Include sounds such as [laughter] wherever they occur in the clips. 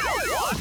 Oh,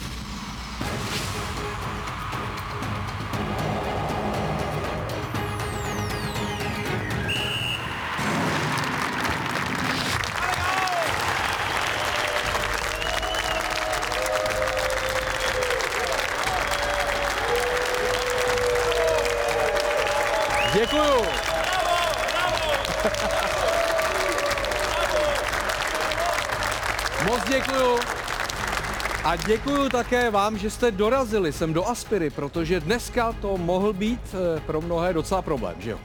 A děkuju také vám, že jste dorazili sem do Aspiry, protože dneska to mohl být eh, pro mnohé docela problém, že jo?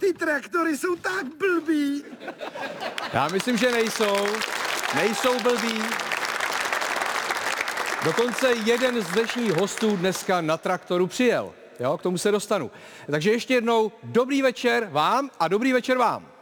Ty traktory jsou tak blbý. Já myslím, že nejsou. Nejsou blbí. Dokonce jeden z dnešních hostů dneska na traktoru přijel. Jo, k tomu se dostanu. Takže ještě jednou dobrý večer vám a dobrý večer vám.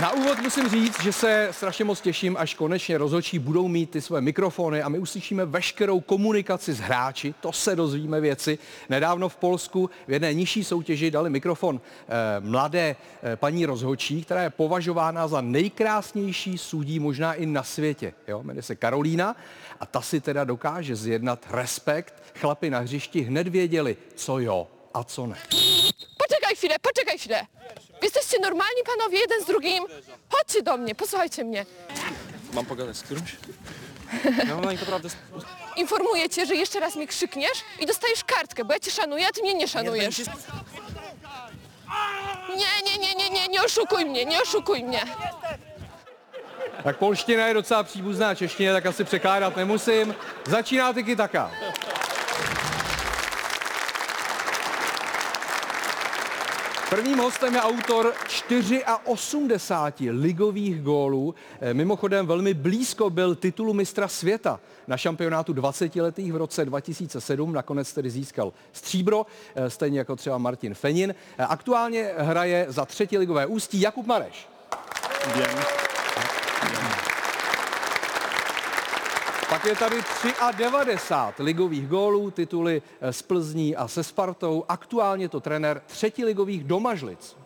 Na úvod musím říct, že se strašně moc těším, až konečně rozhodčí budou mít ty své mikrofony a my uslyšíme veškerou komunikaci s hráči, to se dozvíme věci. Nedávno v Polsku v jedné nižší soutěži dali mikrofon eh, mladé eh, paní rozhodčí, která je považována za nejkrásnější sudí možná i na světě. Jo? Jmenuje se Karolína a ta si teda dokáže zjednat respekt. Chlapi na hřišti hned věděli, co jo a co ne. Poczekaj chwilę, poczekaj chwilę. Jesteście normalni panowie, jeden z drugim? Chodźcie do mnie, posłuchajcie mnie. Mam pogadać z którymś? Ja mam na nich naprawdę... Informuję cię, że jeszcze raz mi krzykniesz i dostajesz kartkę, bo ja cię szanuję, a ty mnie nie szanujesz. Nie, nie, nie, nie, nie, nie oszukuj mnie, nie oszukuj mnie. Tak polština je docela příbuzná češtině, tak asi překládat nemusím. Začíná tiki taka. Prvním hostem je autor 84 ligových gólů. Eh, Mimochodem velmi blízko byl titulu mistra světa na šampionátu 20-letých v roce 2007. Nakonec tedy získal stříbro, eh, stejně jako třeba Martin Fenin. Eh, Aktuálně hraje za třetí ligové ústí Jakub Mareš. Pak je tady 93 ligových gólů, tituly eh, s Plzní a se Spartou. Aktuálně to trenér třetí ligových domažlic.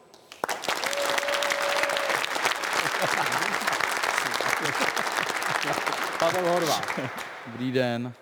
Pavel Horvá. Dobrý den.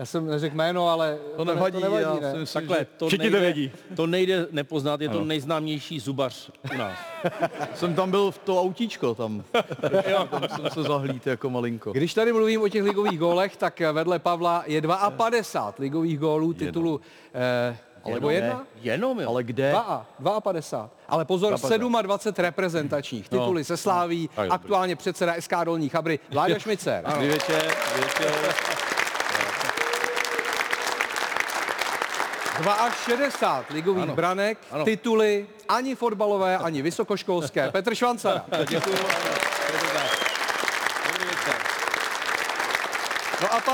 Já jsem neřekl jméno, ale To nevadí, to nevadí já ne? myslím, Takhle, že to všichni nejde, to vědí. To nejde nepoznat, je to nejznámější zubař u nás. [laughs] Jsem tam byl v to autíčko tam. [laughs] [laughs] tam jsem se zahlíd jako malinko. Když tady mluvím o těch ligových gólech, tak vedle Pavla je 52 ligových gólů, titulu eh, nebo ne. jedna? Jenom, jo. Ale kde? 2, 52. Ale pozor, 27 reprezentačních tituly se sláví, dobrý. aktuálně předseda SK Dolní Chabry, Vláďa Šmicer. Dobrý večer, dobrý večer. 62 ligových Ano. branek, Ano. tituly ani fotbalové, ani vysokoškolské. [laughs] Petr Švancara. Děkuju. Dobrý večer.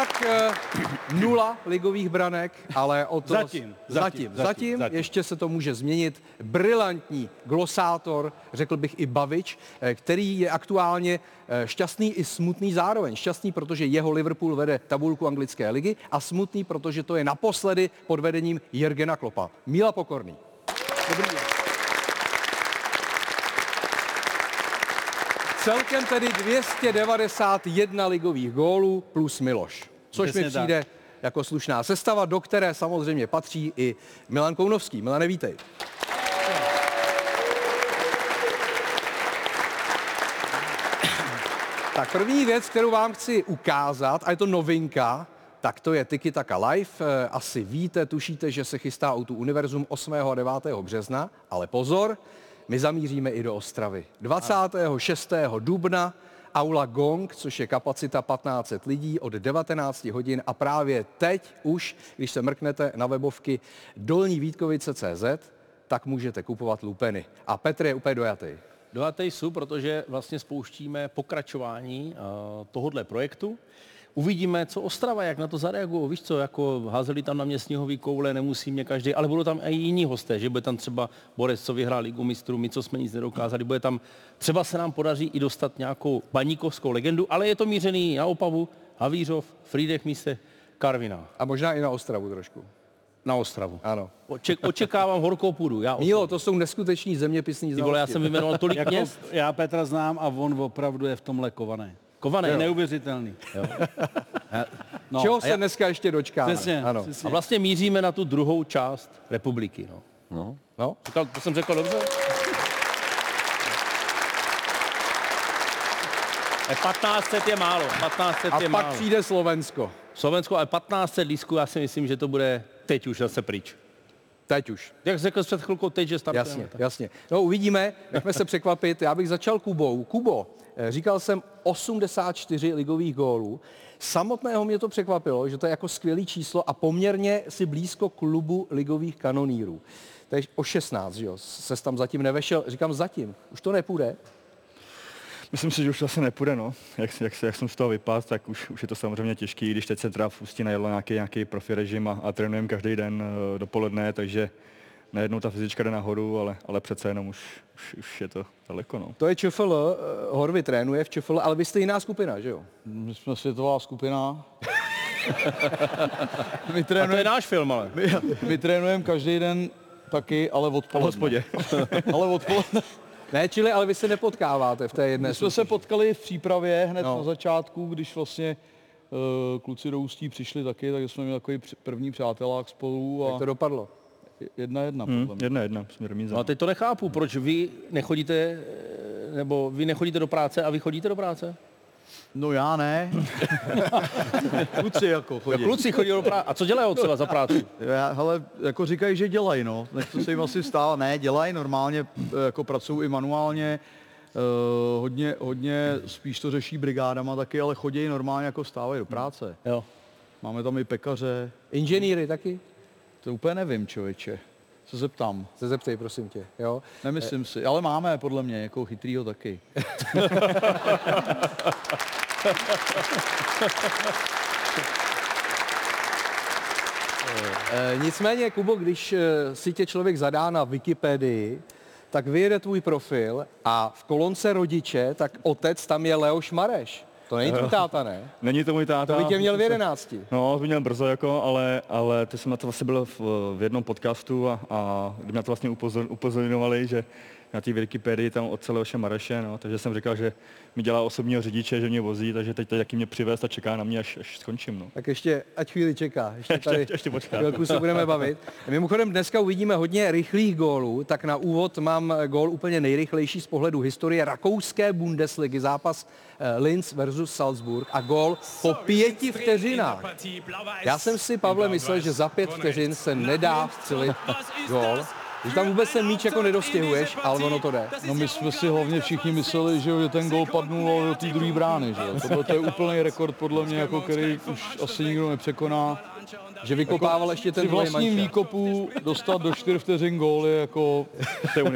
Pak eh, nula ligových branek, ale o to... Zatím, Zatím, zatím, zatím, zatím, zatím. ještě se to může změnit. Brilantní glosátor, řekl bych i bavič, eh, který je aktuálně eh, šťastný i smutný zároveň. Šťastný, protože jeho Liverpool vede tabulku anglické ligy a smutný, protože to je naposledy pod vedením Jirgena Klopa. Míla Pokorný. Dobrý den. Celkem tedy 291 ligových gólů plus Miloš. Což mi Přesně přijde jako slušná sestava, do které samozřejmě patří i Milan Kounovský. Milane, vítej. Tak první věc, kterou vám chci ukázat, a je to novinka, tak to je Tiki Taka Live. Eh, Asi víte, tušíte, že se chystá Auto Univerzum 8. a 9. března, ale pozor, my zamíříme i do Ostravy. 26. dubna Aula Gong, což je kapacita 1500 lidí od 19 hodin a právě teď už, když se mrknete na webovky Dolní Vítkovice.cz, tak můžete kupovat lupeny. A Petr je úplně dojatý. Dojatý jsou, protože vlastně spouštíme pokračování uh, tohohle projektu. Uvidíme, co Ostrava, jak na to zareagují. Víš co, jako házeli tam na mě sněhový koule, nemusí mě každý, ale budou tam i jiní hosté, že bude tam třeba Borec, co vyhrál Ligu mistrů, my, co jsme nic nedokázali, bude tam, třeba se nám podaří i dostat nějakou baníkovskou legendu, ale je to mířený na Opavu, Havířov, Frídech místě, Karviná. A možná i na Ostravu trošku. Na Ostravu. Ano. Oček, očekávám horkou půdu. Já Mílo, to jsou neskuteční zeměpisní vole, já znalosti. jsem vyjmenoval tolik Jako, měst. já Petra znám a on opravdu je v tomhle kovaný. To je neuvěřitelný. [laughs] [laughs] No, Čeho a se já- dneska ještě dočkáme? Přesně, Ano. přesně. A vlastně míříme na tu druhou část republiky. No. No. Říkal, to jsem řekl dobře? [laughs] E 1500 je málo, 1500 A je pak málo. přijde Slovensko. Slovensko, ale 1500 lísků, já si myslím, že to bude teď už zase pryč. Teď už. Jak řekl jsi před chvilkou teď, že startujeme. Jasně, tak. jasně. No uvidíme, nechme se překvapit. Já bych začal Kubou. Kubo, eh, říkal jsem 84 ligových gólů. Samotného mě to překvapilo, že to je jako skvělý číslo a poměrně si blízko klubu ligových kanonýrů. Takže o 16, že jo, ses tam zatím nevešel. Říkám zatím, už to nepůjde. Myslím si, že už to asi nepůjde, no. Jak, jak, jak jsem z toho vypadl, tak už, už je to samozřejmě těžký, když teď se teda v Ústí najedlo nějaký, nějaký profi režim a, a trénujeme každý den uh, dopoledne, takže najednou ta fyzička jde nahoru, ale, ale přece jenom už, už, už je to daleko, no. To je ČFL, eh, Horvy trénuje v ČFL, ale vy jste jiná skupina, že jo? My jsme světová skupina. [laughs] my, A to je trénujeme, náš film, ale. my, my trénujeme každý den taky, ale odpoledne. hospodě. [laughs] ale odpoledne. Ne, čili ale vy se nepotkáváte v té jedné My jsme se potkali v přípravě hned No. na začátku, když vlastně uh, kluci do Ústí přišli taky, takže jsme měli takový první přátelák spolu Jak a to dopadlo? Jedna jedna Hmm, podle mě. jedna jedna, jsme remíza. No a teď to nechápu, proč vy nechodíte, eh, nebo vy nechodíte do práce a vy chodíte do práce? No já ne. [laughs] Kluci jako chodí. Kluci chodí do práce. A co dělají třeba za práci? Já, hele, jako říkají, že dělají, no. Nechci se jim asi stát. Ne, dělají normálně, eh, jako pracují i manuálně. Uh, hodně, hodně spíš to řeší brigádama taky, ale chodí normálně jako vstávají do práce. Jo. Máme tam i pekaře. Inženýry taky? To úplně nevím, člověče. Se zeptám. Se zeptej, prosím tě. Jo? Nemyslím si, ale máme podle mě jako chytrýho taky. [laughs] E, nicméně, Kubo, když e, si tě člověk zadá na Wikipedii, tak vyjede tvůj profil a v kolonce rodiče, tak otec tam je Leoš Mareš. To není tvůj táta, ne? [laughs] Není to můj táta. To by tě měl v jedenácti. No, to by měl brzo, jako, ale, ale ty jsem na to vlastně byl v, v jednom podcastu a, a kdy mě to vlastně upozor, upozorňovali, že na té Wikipedii tam od celého Mareše, no, takže jsem říkal, že mi dělá osobního řidiče, že mě vozí, takže teď jaký mě přivez a čeká na mě, až, až skončím. No. Tak ještě, ať chvíli čeká. Ještě [laughs] tady Ještě- ještě počká. chvilku se budeme bavit. Mimochodem dneska uvidíme hodně rychlých gólů, tak na úvod mám gól úplně nejrychlejší z pohledu historie rakouské Bundesligy, zápas eh, Linz versus Salzburg a gól po pěti vteřinách. Já jsem si, Pavle, myslel, že za pět vteřin se nedá vstřelit gól. Že tam vůbec ten míč jako nedostihuješ, ale ono to jde. No my jsme si hlavně všichni mysleli, že, ten gol padnul do té druhé brány. Že? to je úplný rekord podle mě, jako který už asi nikdo nepřekoná. Že vykopával ještě ten druhý vlastním výkopu dostat do 4 vteřin gól je jako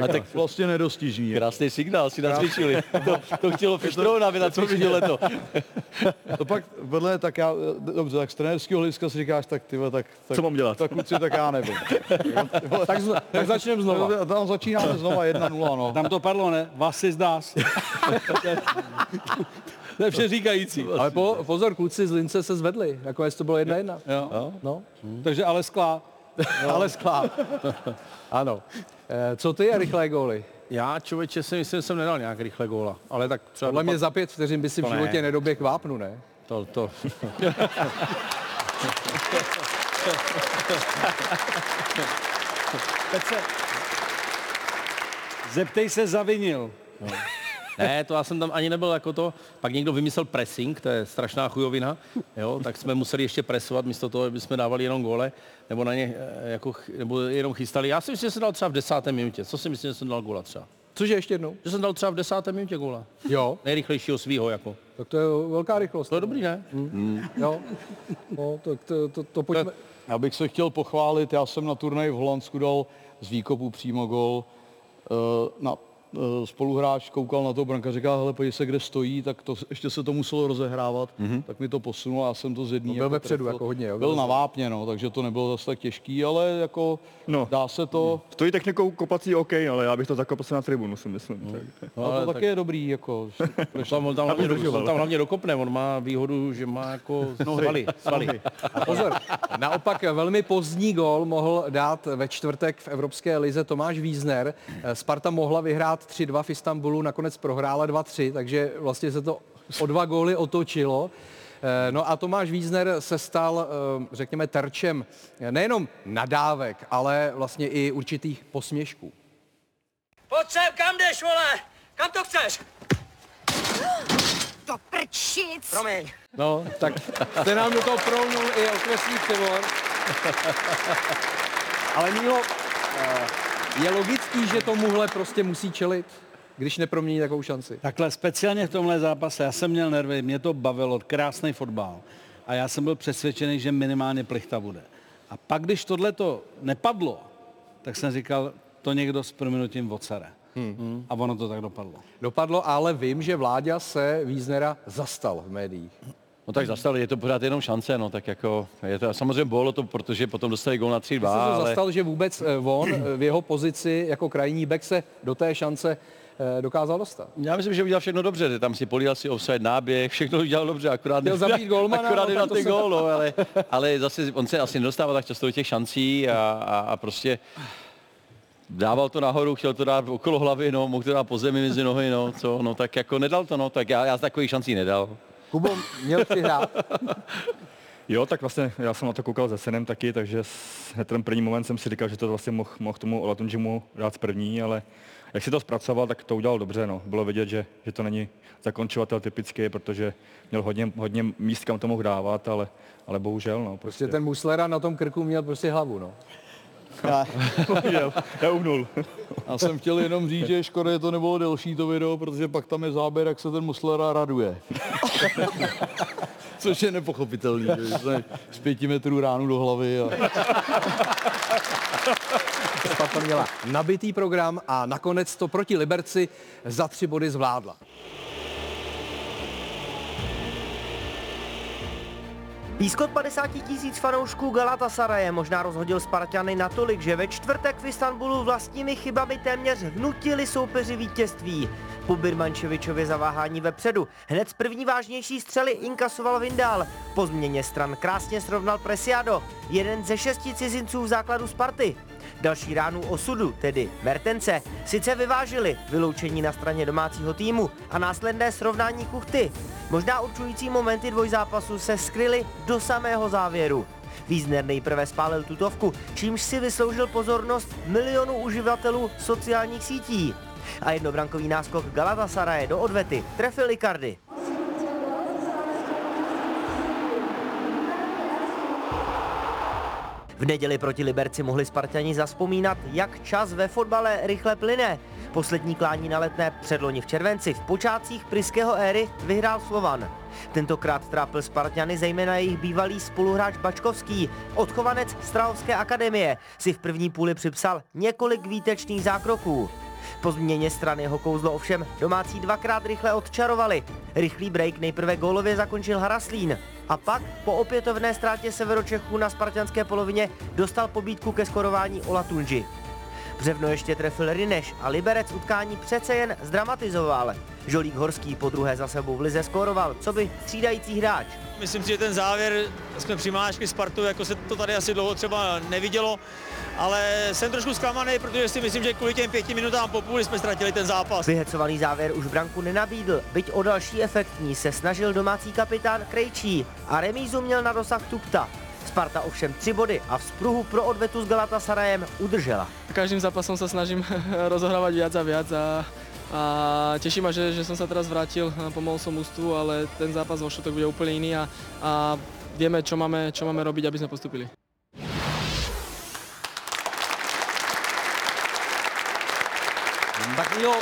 A tak vlastně nedostižný. Krásný signál si nacvičili. To, to chtělo Fištrovna, aby nacvičili to. To pak vedle, tak já, dobře, tak z trenérského hlediska si říkáš, tak ty tak, tak, Co mám dělat? Tak kluci, tak já nevím. [laughs] Tak, tak začneme znova. No, [laughs] Tam začínáme znova 1-0, no. Tam to padlo, ne? Vás si zdás. [laughs] To je vše říkající. Ale po, pozor, kluci z Lince se zvedli, nakonec to bylo jedna jedna. Jo. No, Takže ale sklá. [laughs] ale sklá. [laughs] ano. E, co ty a rychlé góly? Já člověče si myslím, že jsem nedal nějak rychle góla, ale tak třeba Podle mě dopad- za pět vteřin by si v To ne. životě nedoběh vápnu, ne? to, to. [laughs] Petře, zeptej se zavinil. Ne, to já jsem tam ani nebyl jako to. Pak někdo vymyslel pressing, to je strašná chujovina, jo, tak jsme museli ještě presovat, místo toho, aby jsme dávali jenom gole, nebo na ně eh, jako, nebo jenom chystali. Já si myslím, že jsem dal třeba v desáté minutě. Co si myslím, že jsem dal góla třeba? Cože ještě jednou? Že jsem dal třeba v desáté minutě góla. Jo, Nejrychlejšího svýho jako. tak to je velká rychlost. To je dobrý, ne? Jo. No, tak to, to, to pojďme. Já bych se chtěl pochválit, já jsem na turnaji v Holandsku dal z výkopu přímo gol eh, na spoluhráč koukal na to, branka říká, hele, podívej se, kde stojí, tak to ještě se to muselo rozehrávat, mm-hmm. tak mi to posunulo, já jsem to z jedný No, byl jako vepředu jako hodně, jo? Byl na vápně, no, takže to nebylo zase tak těžký, ale jako No. dá se to, Stojí technikou kopací OK, ale já bych to zakopal se na tribunu, si myslím. Tak. no, ale to taky je dobrý, jako, [laughs] Tam, on tam, hlavně, do, tam hlavně dokopne, on má výhodu, že má jako [laughs] svaly. svaly. Pozor, naopak velmi pozdní gol mohl dát ve čtvrtek v Evropské lize Tomáš Wiesner. Sparta mohla vyhrát 3-2 v Istanbulu, nakonec prohrála 2-3, takže vlastně se to o dva góly otočilo. Eh, No a Tomáš Wiesner se stal, eh, řekněme, terčem nejenom nadávek, ale vlastně i určitých posměšků. Pojď sem, kam jdeš, vole? Kam to chceš? To prčic! Promiň. No, tak jste nám do toho prolnul i okresní přivor. [laughs] Ale Mílo, eh, je logický, že tomuhle prostě musí čelit, když nepromění takovou šanci. Takhle speciálně v tomhle zápase, já jsem měl nervy, mě to bavilo, krásný fotbal. A já jsem byl přesvědčený, že minimálně plichta bude. A pak, když tohle to nepadlo, tak jsem říkal, to někdo s prominutím odsere. Hmm. A ono to tak dopadlo. Dopadlo, ale vím, že Vláďa se Víznera zastal v médiích. No tak zastali, je to pořád jenom šance, no tak jako, je to, samozřejmě bylo to, protože potom dostali gol na 3-2, Jste se to ale... zastal, že vůbec eh, on eh, v jeho pozici jako krajní back se do té šance eh, dokázal dostat. Já myslím, že udělal všechno dobře, tam si políhal si offside, náběh, všechno udělal dobře, akorát Chtěl zabít [laughs] golmana, akorát no, se- gól, no, ale, ale zase on se asi nedostává tak často do těch šancí a, a, a prostě dával to nahoru, chtěl to dát okolo hlavy, no, mohl to dát po zemi mezi nohy, no, co, no, tak jako nedal to, no, tak já, já takových šancí nedal. Kubo měl přihrát. [laughs] Jo, tak vlastně já jsem na to koukal se synem taky, takže s- hned ten první moment jsem si říkal, že to vlastně mohl mohl tomu Olatunžimu dát z první, ale jak si to zpracoval, tak to udělal dobře. No. Bylo vidět, že, že to není zakončovatel typický, protože měl hodně, hodně míst, kam to mohl dávat, ale, ale bohužel. No, Prostě ten Muslera na tom krku měl prostě hlavu, no. [laughs] já, já uhnul. Já jsem chtěl jenom říct, že škoda, že to nebylo delší to video, protože pak tam je záběr, jak se ten Muslera raduje. [laughs] Což je nepochopitelný, že jsme z pěti metrů ránu do hlavy. A... Sparta měla nabitý program a nakonec to proti Liberci za tři body zvládla. Pískot 50 tisíc fanoušků Galatasaraje možná rozhodil Spartany natolik, že ve čtvrtek v Istanbulu vlastními chybami téměř vnutili soupeři vítězství. Po Birmančevičově zaváhání vepředu hned z první vážnější střely inkasoval Vindal. Po změně stran krásně srovnal Presiado, jeden ze šesti cizinců v základu Sparty. Další ránu osudu, tedy Mertence, sice vyvážili vyloučení na straně domácího týmu a následné srovnání kuchty. Možná určující momenty dvojzápasu se skryly do samého závěru. Wiesner nejprve spálil tutovku, čímž si vysloužil pozornost milionů uživatelů sociálních sítí. A jednobrankový náskok Galatasaraje do odvety trefil Icardi. V neděli proti Liberci mohli Spartani zaspomínat, jak čas ve fotbale rychle plyne. Poslední klání na letné předloni v červenci v počátcích pryského éry vyhrál Slovan. Tentokrát trápil Spartany zejména jejich bývalý spoluhráč Bačkovský. Odchovanec Strahovské akademie si v první půli připsal několik výtečných zákroků. Po změně strany jeho kouzlo ovšem domácí dvakrát rychle odčarovali. Rychlý break nejprve gólově zakončil Haraslín a pak po opětovné ztrátě Severočechů na spartanské polovině dostal pobídku ke skorování Ola Tunži. Břevno ještě trefil Rineš a Liberec utkání přece jen zdramatizoval. Žolík Horský po druhé za sebou v lize skóroval, co by střídající hráč. Myslím si, že ten závěr jsme přimáškli Spartu, jako se to tady asi dlouho třeba nevidělo, ale jsem trošku zklamaný, protože si myslím, že kvůli těm pěti minutám po půli jsme ztratili ten zápas. Vyhecovaný závěr už branku nenabídl, byť o další efektní se snažil domácí kapitán Krejčí a remízu měl na dosah Tupta. Sparta ovšem tři body a v spruhu pro odvetu s Galatasarajem udržela. Každým zápasom sa snažím [laughs] rozohrávať viac a viac a, a teší ma, že, že som sa teraz vrátil, a pomohol som ústu, ale ten zápas vo štvrtok bude úplne iný a, a vieme, čo máme, čo máme robiť, aby sme postupili. Tak jo,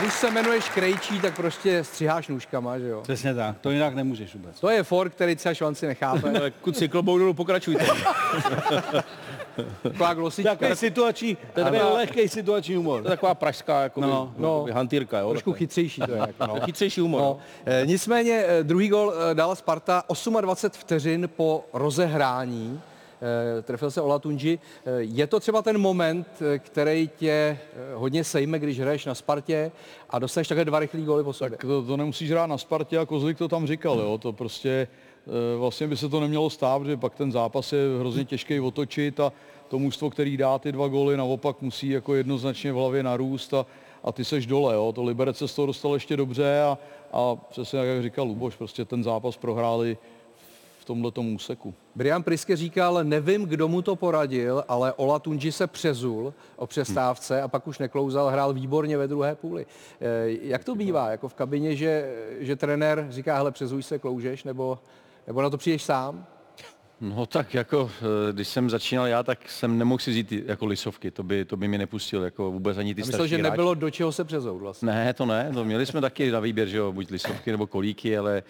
když se jmenuješ Krejčí, tak prostě střiháš nůžkama, že jo? Přesně tak, to jinak nemůžeš vůbec. To je for, který třeba švanci nechápe. Ale Kuci, klobouk dolů, pokračujte. Taková glosička. Takový situační, to je takový lehký situační humor. To je taková pražská jako No, no, hantýrka, jo. Trošku chytřejší to je. Jako, no. [laughs] Chytřejší humor. No, eh, nicméně eh, druhý gol eh, dala Sparta 28 vteřin po rozehrání. Eh, Trefil se Olatunji. Eh, Je to třeba ten moment, eh, který tě hodně sejme, když hraješ na Spartě a dostaneš takhle dva rychlý góly po sobě. Tak to, to nemusíš hrát na Spartě a Kozlik to tam říkal, jo. To prostě vlastně by se to nemělo stát, protože pak ten zápas je hrozně těžký otočit a to mužstvo, který dá ty dva góly, naopak musí jako jednoznačně v hlavě narůst a, a ty seš dole, jo. To Liberec se z toho dostal ještě dobře a, a přesně jak říkal Luboš, prostě ten zápas prohráli v tomhletom úseku. Brian Priske říkal, nevím, kdo mu to poradil, ale Ola Tunji se přezul o přestávce a pak už neklouzal, hrál výborně ve druhé půli. Eh, Jak to bývá, jako v kabině, že, že trenér říká, hele, přezuj se, kloužeš, nebo, nebo na to přijdeš sám? No tak jako, eh, když jsem začínal já, tak jsem nemohl si vzít ty jako lisovky, to by, to by mi nepustil, jako vůbec ani ty Já myslel, starší že hráči. nebylo do čeho se přezout vlastně. Ne, to ne, to měli jsme taky na výběr, že jo, buď lisovky nebo kolíky, ale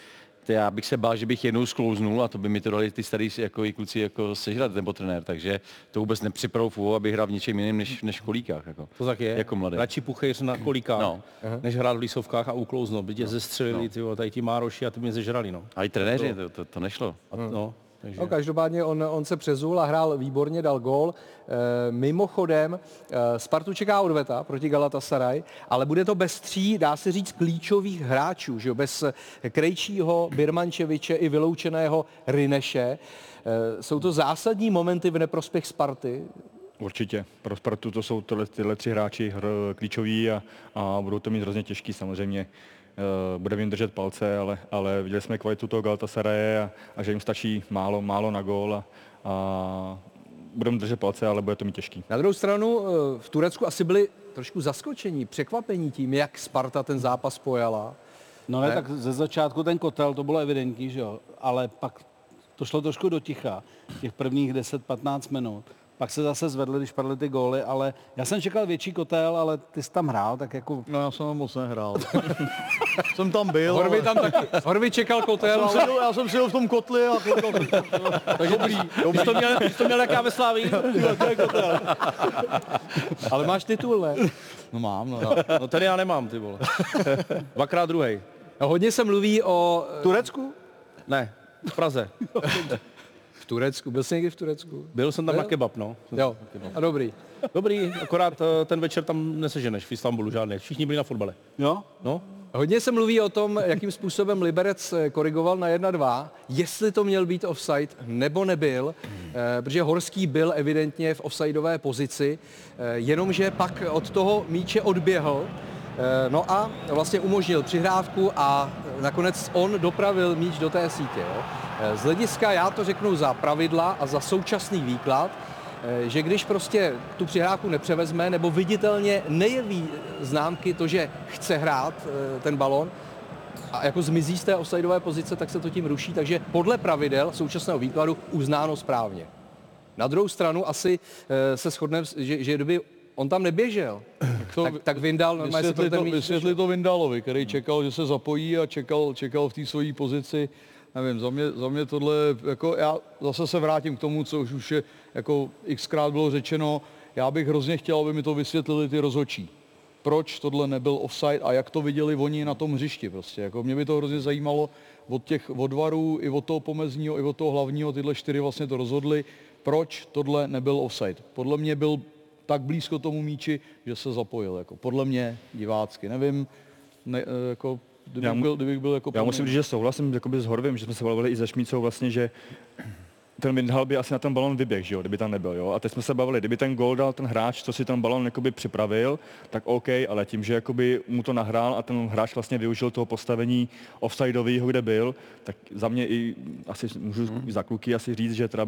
to já bych se bál, že bych jednou sklouznul a to by mi to dali ty starý jako i kluci jako sežrat nebo trenér, takže to vůbec nepřipravu abych hrál v něčem jiném než, než v kolíkách. Jako. To tak je. Jako mladý. Radši puchejř na kolíkách, No. no. než hrát v lísovkách a uklouznout. By tě no. zestřelili, no. ty, vole, tady ti mároši a ty mě zežrali, no. A i trenéři, to, to, to nešlo. A, no takže... No, každopádně on, on se přezul a hrál výborně, dal gól. E, mimochodem, e, Spartu čeká odveta proti Galatasaray, ale bude to bez tří, dá se říct, klíčových hráčů, že jo? bez Krejčího, Birmančeviče i vyloučeného Rineše. E, jsou to zásadní momenty v neprospěch Sparty. Určitě. Pro Spartu to jsou tyhle, tyhle tři hráči hr, klíčoví a, a budou to mít hrozně těžký samozřejmě. Uh, budeme jim držet palce, ale, ale viděli jsme kvalitu toho Galatasaraje a, a že jim stačí málo, málo na gól a, a budeme držet palce, ale bude to mít těžký. Na druhou stranu e, v Turecku asi byli trošku zaskočení, překvapení tím, jak Sparta ten zápas pojala. No ne, tak ze začátku ten kotel, to bylo evidentní, že jo, ale pak to šlo trošku do ticha, těch prvních 10-15 minut. Pak se zase zvedli, když padly ty góly, ale já jsem čekal větší kotel, ale ty jsi tam hrál, tak jako... No já jsem tam moc nehrál. [laughs] jsem tam byl. Horvy ale- tam taky, Horvy čekal kotel, Já jsem, ale... seděl, já jsem seděl v tom kotli a. [laughs] Takže dobrý. Jsi to měl, jsi to měl jaká ve Slávii? [laughs] Ale máš titul, ne? No mám, no. No tady já nemám, ty vole. Dvakrát druhý. No, hodně se mluví o... Turecku? Ne, v Praze. V Turecku, byl jsi někdy v Turecku? Byl jsem tam Byl? na kebab, no. Jo, a dobrý. Dobrý, akorát eh, ten večer tam neseženeš v Istanbulu žádný. Všichni byli na fotbale. Jo? No, Hodně se mluví o tom, jakým způsobem Liberec eh, korigoval na 1-2, jestli to měl být offside nebo nebyl, eh, protože Horský byl evidentně v offsideové pozici, jenomže pak od toho míče odběhl, no a vlastně umožnil přihrávku a nakonec on dopravil míč do té sítě. Jo. Z hlediska, já to řeknu za pravidla a za současný výklad, Eh, že když prostě tu přihrávku nepřevezme nebo viditelně nejeví známky to, že chce hrát eh, ten balon a jako zmizí z té offsideové pozice, tak se to tím ruší. Takže podle pravidel současného výkladu uznáno správně. Na druhou stranu asi eh, se shodneme, že, že kdyby on tam neběžel, To, tak, tak Vindal normálně vysvětli, to, vysvětli to Vindalovi, který čekal, že se zapojí a čekal, čekal v té své pozici. Nevím, za mě, za mě tohle, jako já zase se vrátím k tomu, co už, už je jako xkrát bylo řečeno. Já bych hrozně chtěl, aby mi to vysvětlili ty rozhočí. Proč tohle nebyl offside a jak to viděli oni na tom hřišti prostě. Jako mě by to hrozně zajímalo od těch odvarů, i od toho pomezního, i od toho hlavního, tyhle čtyři vlastně to rozhodli, proč tohle nebyl offside. Podle mě byl tak blízko tomu míči, že se zapojil. Jako. Podle mě divácky, nevím, ne, jako, kdybych, Já byl, kdybych byl jako... Já musím říct, že souhlasím jakoby s Horvem, že jsme se bavili i se Šmícou vlastně, že ten Windhal by asi na ten balon vyběh, že jo, kdyby tam nebyl, jo. A teď jsme se bavili, kdyby ten gol dal ten hráč, co si ten balon jakoby připravil, tak OK, ale tím, že jakoby mu to nahrál a ten hráč vlastně využil toho postavení offsideového, kde byl, tak za mě i asi můžu Mhm. za kluky asi říct, že teda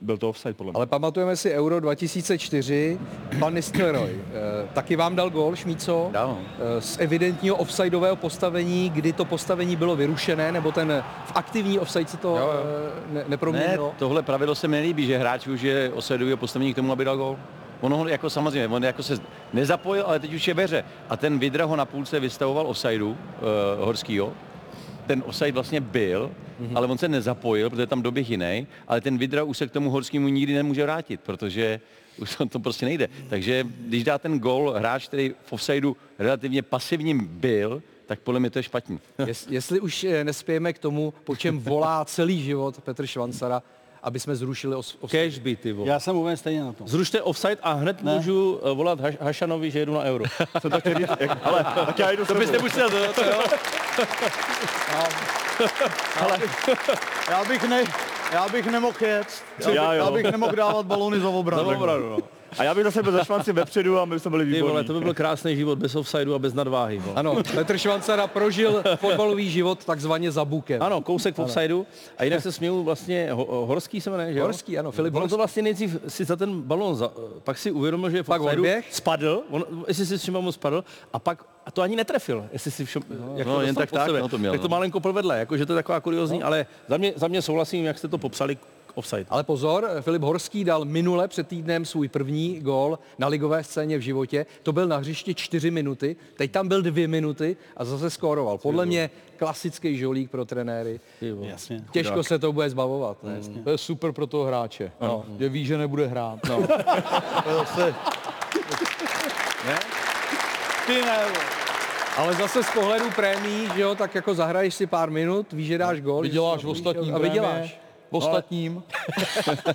byl to offside podle mě. Ale pamatujeme si Euro 2004, pan Nistelrooy. Eh, taky vám dal gól, Šmíco? Dal. Eh, Z evidentního offsideového postavení, kdy to postavení bylo vyrušené, nebo ten v aktivní offside se to Jo, jo. eh, ne, Ne, neproměnilo? Tohle pravidlo se mi nelíbí, že hráč využije osadového postavení k tomu, aby dal gol. ono ho jako samozřejmě, on jako se nezapojil, ale teď už je ve hře. A ten Vidra ho na půlce vystavoval offsideu uh, Horskýho, ten offside vlastně byl, mm-hmm. ale on se nezapojil, protože tam doběh jiný, ale ten Vidra už se k tomu Horskému nikdy nemůže vrátit, protože už to, to prostě nejde. Takže když dá ten gol hráč, který v offsideu relativně pasivním byl, tak podle mě to je špatný. Jest, jestli už eh, nespějeme k tomu, po čem volá celý život Petr Švancara, aby jsme zrušili os, os... Cash by, ty vole. Já jsem úplně stejně na tom. Zrušte offside a hned Ne. můžu eh, volat Haš- Hašanovi, že jedu na euro. [laughs] Jsem to chtěl říct, jak, ale [laughs] tak já jdu To byste musel, to, to jo. [laughs] Já bych, ne, já bych nemohl jet. Já, Já bych, já bych nemohl dávat balony za obranu. no. A já bych zase byl za švanci vepředu a my jsme byli Ty výborní. vole, to by byl krásný život bez offsideu a bez nadváhy. Vole. Ano, Petr Švancara prožil fotbalový život takzvaně za bukem. Ano, kousek v offsideu. A jinak se směju vlastně, ho, Horský se jmenuje, že jo? Horský, ano, Filip On to vlastně nejdřív si za ten balon, za, pak si uvědomil, že je v Pak offsideu, spadl, on, jestli si všiml, on spadl, a pak a to ani netrefil, jestli si všim, jak no, to jen tak tak, sebe. no, to měl, tak to no. malinko kopl vedle, jakože to je taková kuriozní, ale za mě, za mě souhlasím, jak jste to popsali, offside. Ale pozor, Filip Horský dal minule před týdnem svůj první gól na ligové scéně v životě. To byl na hřišti 4 minuty, teď tam byl 2 minuty a zase skóroval. Podle mě klasický žolík pro trenéry. Jasně. Těžko se to bude zbavovat. Ne? To je super pro toho hráče. No. Že ví, že nebude hrát. No. [laughs] to zase, Ty ne. Ale zase z pohledu prémií, že jo, tak jako zahraješ si pár minut, víš, že dáš gól. vyděláš ostatním A vyděláš. Ostatním.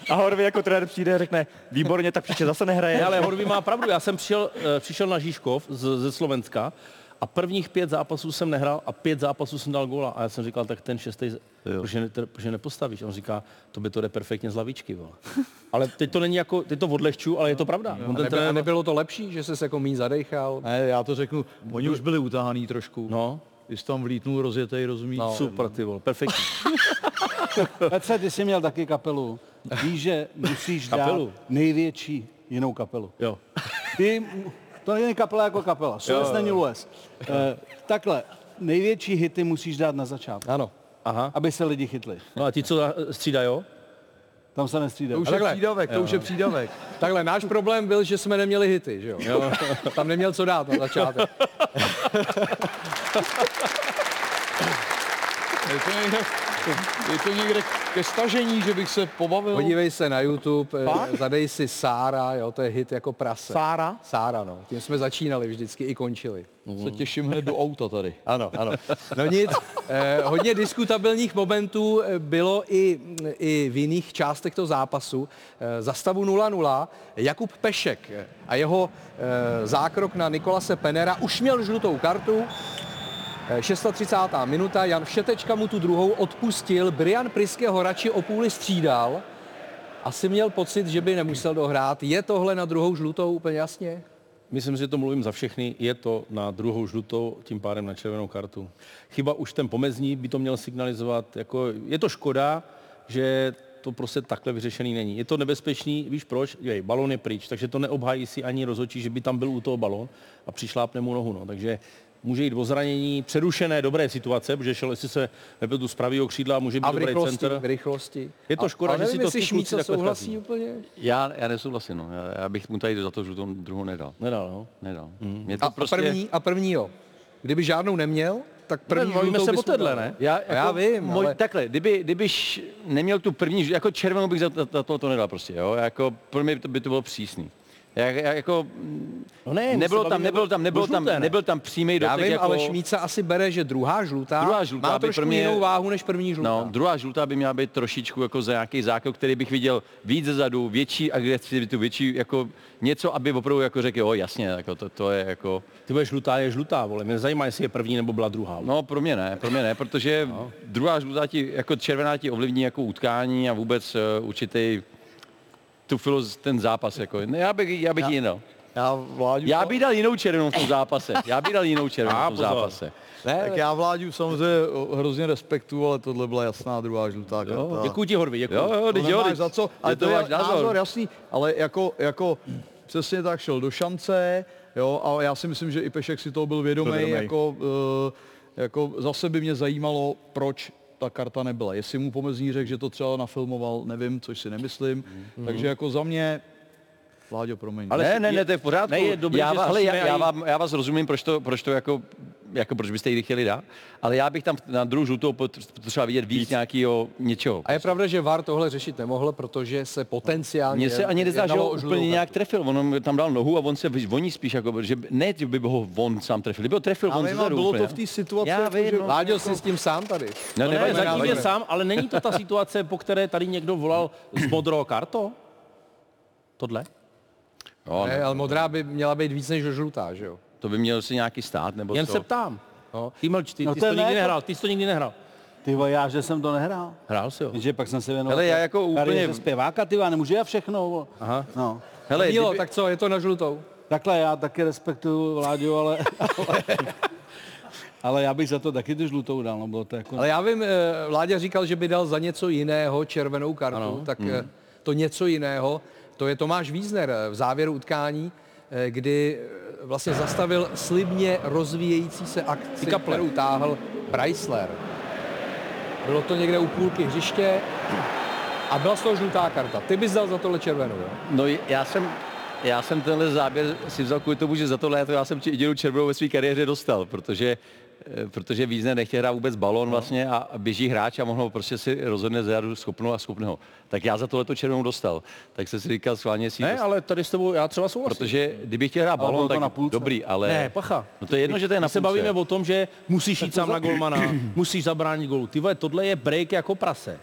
A Horvy jako trenér přijde a řekne, výborně, tak příště zase nehraje. Ne, ale Horvý má pravdu. Já jsem přišel, eh, přišel na Žižkov z, ze Slovenska a prvních pět zápasů jsem nehrál a pět zápasů jsem dal góla. A já jsem říkal, tak ten šestý, proč, ne, proč nepostavíš? A on říká, to by to jde perfektně z lavičky. Vole. Ale teď to není jako, teď to odlehču, ale je to pravda. On A, ten nebe, a trenér, nebylo to lepší, že se jako míň zadechal? Ne, já to řeknu, oni už byli utahaný trošku. no, jsi tam vlítnul rozjetej, rozumíš? No. super, ty vole, perfektní. [laughs] Petře, ty jsi měl taky kapelu. Víš, že musíš dát Kapelu? největší jinou kapelu. Jo. Ty, to není kapela jako kapela. Suez není Les. Eh, takhle, největší hity musíš dát na začátku, Ano. Aha. aby se lidi chytli. No a ti, co střídají, jo? Tam se nestřídají. To už A je takhle. přídavek, to už je přídavek. [laughs] Takhle, náš problém byl, že jsme neměli hity, že jo? [laughs] Tam neměl co dát na začátek. [laughs] Je to někde, je to někde ke stažení, že bych se pobavil. Podívej se na YouTube, eh, zadej si Sára, jo, to je hit jako prase. Sára? Sára, no. Tím jsme začínali vždycky i končili. Se těším hned do auta tady. Ano, ano. No nic, eh, hodně diskutabilních momentů eh, bylo i, i v jiných částech toho zápasu. Eh, za stavu 0-0 Jakub Pešek a jeho eh, zákrok na Nikolase Penera už měl žlutou kartu. Eh, 36. minuta, Jan Všetečka mu tu druhou odpustil, Brian Priske ho radši o půli střídal. Asi měl pocit, že by nemusel dohrát. Je tohle na druhou žlutou úplně jasně? Myslím, že to mluvím za všechny, je to na druhou žlutou, tím pádem na červenou kartu. Chyba už ten pomezní by to měl signalizovat, jako je to škoda, že to prostě takhle vyřešený není. Je to nebezpečný, víš proč? Jej, balon je pryč, takže to neobhájí si ani rozhodčí, že by tam byl u toho balon a přišlápne mu nohu. No. Takže může jít o zranění přerušené dobré situace, protože šel, jestli se nebyl z pravého křídla, může být A v dobrý rychlosti, center. v rychlosti. Je to A- škoda, ale že si nevím, to ty kluci takhle souhlasí zkazí. úplně. Já, já nesouhlasím, no. Já, já bych mu tady za to žlutou druhou nedal. Nedal, no. Nedal. Mm. Mě to A, prostě... a první, a první jo. Kdyby žádnou neměl, tak první Ne, se o téhle, ne? Já, já vím, můj, ale- Takhle, kdyby, kdybyš neměl tu první, jako červenou bych za, za, za to, to nedal prostě, jo. Jako, pro mě by to, by to bylo přísný. Já, já, jako, No ne, nebylo tam, nebylo tam, nebylo tam, žluté, ne? nebyl tam přímý Já dotek, vím, jako, ale Šmíca asi bere, že druhá žlutá, Druhá žlutá má by trošku mě- jinou váhu než první žlutá. No, druhá žlutá by měla být trošičku jako za nějaký zákrok, který bych viděl víc zezadu, větší agresivitu, větší jako něco, aby opravdu jako řekl, jo, jasně, jako to, to je jako, Ty budeš žlutá, je žlutá, vole. Mě zajímá, jestli je první nebo byla druhá. vole. no pro mě ne, pro mě ne, protože No. druhá žlutá ti, jako červená ti ovlivní jako utkání a vůbec uh, určitý tu filoz, ten zápas, jako, ne, já bych, já bych ji dal. Já vládě Já bych dal jinou červenou v tom zápase. Já bych dal jinou červenou v tom zápase. Ne, Tak já vládě samozřejmě hrozně respektu, ale tohle byla jasná druhá žlutá karta. Děkuji ti, Horvy, děkuji. Jo, jo, To jo, za co, je ale to to je váš názor. názor jasný, ale jako, jako přesně tak šel do šance, jo, a já si myslím, že i Pešek si toho byl vědomý, Byl vědomý. jako, uh, jako zase by mě zajímalo, proč ta karta nebyla. Jestli mu pomezní řekl, že to třeba nafilmoval, nevím, což si nemyslím. Mhm. Takže jako za mě Vláďo, promiň. Ale ne, ne, ne, to je v pořádku. Ne, je dobrý, já, že va- hele, já, já, vám, já vás rozumím, proč to, proč to jako, jako proč byste ji chtěli dát, ale já bych tam na druhou žlutou pot- potřeboval vidět víc, nějakého něčeho. A je pravda, že VAR tohle řešit nemohl, protože se potenciálně Mně se ani nezdá, že ho úplně nějak trefil. On tam dal nohu a on se voní spíš, jako, že by- ne, že by ho on sám trefil, kdyby ho trefil on Ale no, zadu bylo úplně. to v té situaci, Já jako, vím, že- no. Láďo si s tím sám tady. No, No ne, nevadí, zatím je sám, ale není to ta situace, po které tady někdo volal z modrou kartou? Tohle? No, Ne, ale modrá by měla být víc než žlutá, že jo? to by měl si nějaký stát, nebo Jen co? se ptám. No. Ty mlč, ty, No ty to jsi to ne, nikdy to- nehrál, ty jsi to nikdy nehrál. Ty vole, já, že jsem to nehrál. Hrál si ho. Že pak jsem se věnoval. Hele, já jako úplně- zpěváka, ty vole, nemůžu já všechno. vole. Aha. No. Hele, Mílo, kdyby, tak co, je to na žlutou? Takhle já taky respektuju Vláďu, ale, ale, [laughs] ale já bych za to taky tu žlutou dal, no bylo to jako... Ale já vím, eh, Vláďa říkal, že by dal za něco jiného červenou kartu, ano. tak hmm. to něco jiného, to je Tomáš Wiesner eh, v závěru utkání, eh, kdy eh, vlastně zastavil slibně rozvíjející se akci, kterou táhl Preissler. Bylo to někde u půlky hřiště a byla z toho žlutá karta. Ty bys dal za tohle červenou, jo? no já jsem, já jsem tenhle záběr si vzal kvůli tomu, že za tohle já jsem jedinou červenou ve své kariéře dostal, protože protože Vízner nechtěl hrát vůbec balón vlastně a běží hráč a mohl prostě si rozhodne zadu schopnou a schopného. Tak já za tohle červenou dostal. Tak jsem si říkal schválně si Ne, ale tady s tebou já třeba souhlasím. Protože kdybych chtěl hrát balón, tak na půlce. dobrý, ale... Ne, pacha. No to je jedno, že to je na My se půlce. bavíme o tom, že musíš jít sám na golmana, [clears throat] musíš zabránit golu. Ty vole, tohle je break jako prase.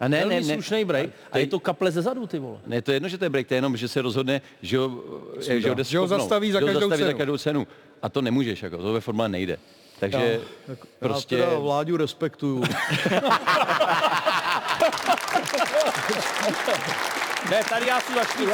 A ne, Velmi ne, ne, slušný break a je to kaple ze zadu, ty vole. Ne, to je jedno, že to je break, to je jenom, že se rozhodne, že ho, že ho, Že ho zastaví za že ho každou zastaví za cenu. každou cenu. A to nemůžeš, jako, to ve formule nejde. Takže prostě... Já teda Vláďu respektuju. [laughs] Ne, tady já jsem za šmícou.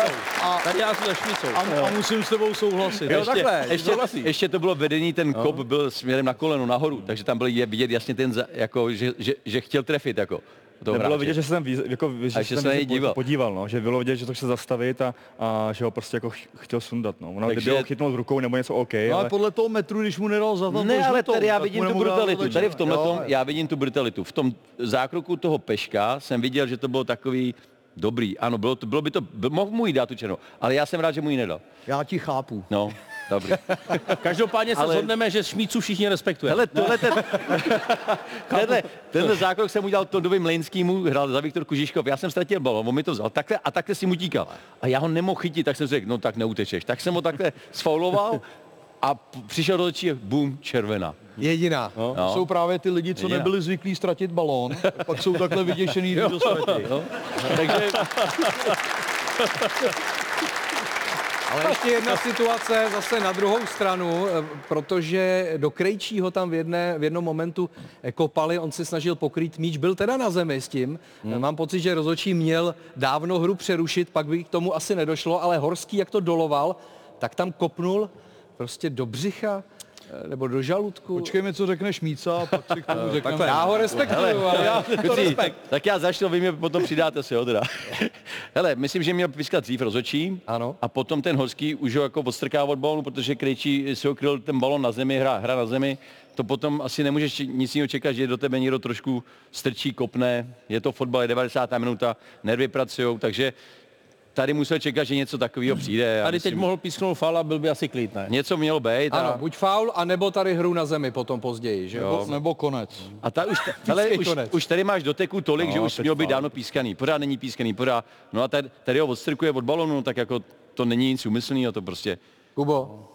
Tady já jsem za šmícou. A, a musím s tebou souhlasit. Jo, ještě, takhle, ještě, souhlasí. ještě, to bylo vedení, ten kop byl směrem na koleno nahoru, takže tam byl je vidět jasně ten, jako, že, že, že chtěl trefit. Jako, toho Nebylo hráče. vidět, že se tam, jako, že se že tam se díval. podíval, no, že bylo vidět, že to chce zastavit a, a že ho prostě jako ch- chtěl sundat. No. Ono, Takže- kdyby ho chytnul rukou nebo něco OK, No, ale ale podle toho metru, když mu nedal za to Ne, ale tady já vidím tu brutalitu. Tady v tomhle já vidím tu brutalitu. V tom zákroku toho Peška jsem viděl, že to bylo takový dobrý. Ano, bylo, to, bylo by to, mohl mu jí dát tu černou, ale já jsem rád, že mu ji nedal. Já ti chápu. No, dobrý. [laughs] Každopádně se Ale- shodneme, že šmícu všichni respektujeme. Hele, tohle ten, [laughs] tenhle, tenhle zákrok jsem udělal Todovi Mlejnskýmu, hrál za Viktor Kužiškov, já jsem ztratil balon, on mi to vzal takhle a takhle si mu tíkal. A já ho nemohl chytit, tak jsem řekl, no tak neutečeš. Tak jsem ho takhle sfauloval a přišel do očí, bum, červená. Jediná. No. No. Jsou právě ty lidi, co Jediná. nebyli zvyklí ztratit balón, pak jsou takhle vyděšený, když to ztratí. Jo? Takže [laughs] Ale ještě jedna situace zase na druhou stranu, eh, protože do Krejčího tam v, jedné, v jednom momentu eh, kopali, on se snažil pokrýt míč, byl teda na zemi s tím. Hmm. Mám pocit, že rozhodčí měl dávno hru přerušit, pak by k tomu asi nedošlo, ale Horský, jak to doloval, tak tam kopnul prostě do břicha eh, nebo do žaludku. Počkejme, co řekneš Míca, a pak si k tomu [laughs] řekneme. Já ho respektuju, ale já to Kucí, respekt. tak já začnu, vy mě potom přidáte si ho teda. [laughs] Hele, myslím, že měl pískat dřív rozhodčí Ano. a potom ten Horský už ho jako odstrká od balonu, protože Krejčí si ho kryl ten balon na zemi, hra, hra na zemi. To potom asi nemůžeš nic jiného čekat, že do tebe někdo trošku strčí, kopne. Je to fotbal, je 90. minuta, nervy pracují, takže tady musel čekat, že něco takového přijde. Tady teď myslím, mohl písknout fal a byl by asi klid, ne? Něco mělo být Ano, a, buď faul, anebo tady hru na zemi potom později, že? Nebo, nebo konec. a ta už, [laughs] hele, už, konec. už, tady máš doteku tolik, No, že už teď mělo být faul. dávno pískaný. Pořád není pískaný, pořád. No a tady, tady ho odstrkuje od balonu, tak jako to není nic umyslného, to prostě. Kubo,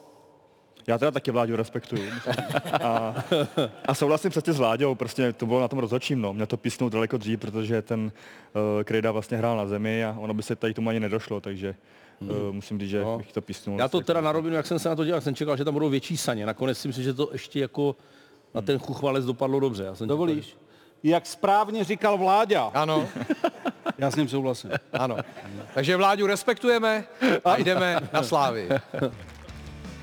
já teda taky Vláďu respektuju. A, a souhlasím přesně s Vláďou, prostě to bylo na tom rozhodčím, no. Měl to písnout daleko dřív, protože ten uh, Krejda vlastně hrál na zemi a ono by se tady tomu ani nedošlo, takže uh, musím říct, že No. bych to písnul. Já to teda na rovinu, jak jsem se na to dělal, jsem čekal, že tam budou větší saně. Nakonec si myslím, že to ještě jako na ten chuchvalec dopadlo dobře. Já jsem Dovolíš? Jak správně říkal Vláďa. ano, [laughs] Já s ním souhlasím. ano. Takže Vláďu respektujeme a jdeme na slávy. [laughs]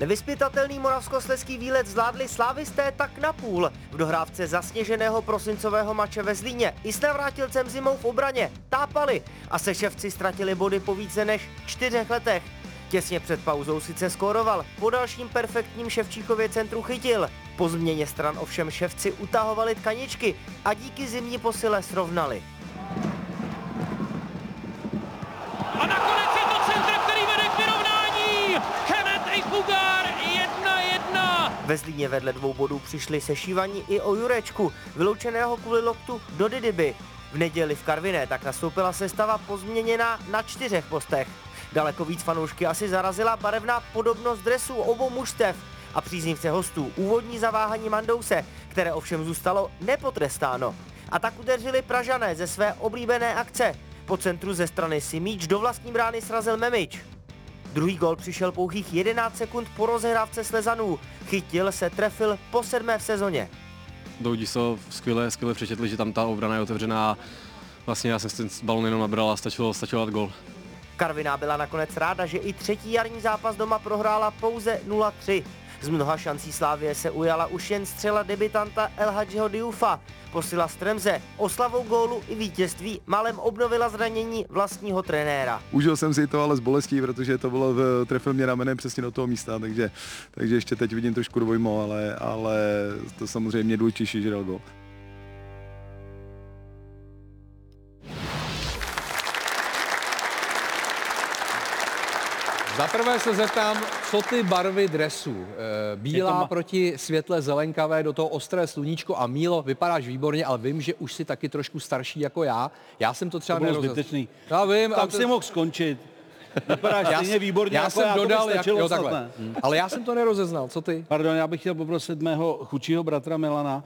Nevyspytatelný moravskoslezský výlet zvládli slávisté tak na půl. V dohrávce zasněženého prosincového mače ve Zlíně i s navrátilcem zimou v obraně tápali a seševci ztratili body po více než čtyřech letech. Těsně před pauzou sice skóroval, po dalším perfektním Ševčíkově centru chytil. Po změně stran ovšem ševci utahovali tkaničky a díky zimní posile srovnali. Ve Zlíně vedle dvou bodů přišli sešívaní i o Jurečku, vyloučeného kvůli loktu do Didyby. V neděli v Karviné tak nastoupila sestava pozměněná na čtyřech postech. Daleko víc fanoušky asi zarazila barevná podobnost dresů obou mužstev a příznivce hostů úvodní zaváhání Mandouse, které ovšem zůstalo nepotrestáno. A tak udeřili Pražané ze své oblíbené akce. Po centru ze strany si míč do vlastní brány srazil Memič. Druhý gol přišel pouhých 11 sekund po rozehrávce Slezanů. Chytil se trefil po sedmé v sezóně. Doudí se skvěle, skvěle přečetli, že tam ta obrana je otevřená. Vlastně já jsem ten balon jenom nabral a stačilo, stačilo dát gol. Karviná byla nakonec ráda, že i třetí jarní zápas doma prohrála pouze 0-3. Z mnoha šancí Slávie se ujala už jen střela debitanta El Hadžiho Diufa. Posila Stremze oslavou gólu i vítězství malem obnovila zranění vlastního trenéra. Užil jsem si to ale s bolestí, protože to bylo, v, trefil mě ramenem přesně do toho místa, takže, takže ještě teď vidím trošku dvojmo, ale, ale to samozřejmě důležitější, že dal gol. Za prvé se zeptám, co ty barvy dresů? E, Bílá ma- proti světle zelenkavé, do toho ostré sluníčko a Mílo, vypadáš výborně, ale vím, že už jsi taky trošku starší jako já. Já jsem to třeba To bylo zbytečný. Já vím, Tam a to- si mohl skončit. Vypadáš já, stejně výborně já jako jsem já, dodal, jak, jo, takhle. ne? Hm. Ale já jsem to nerozeznal, co ty? Pardon, já bych chtěl poprosit mého chudšího bratra Milana.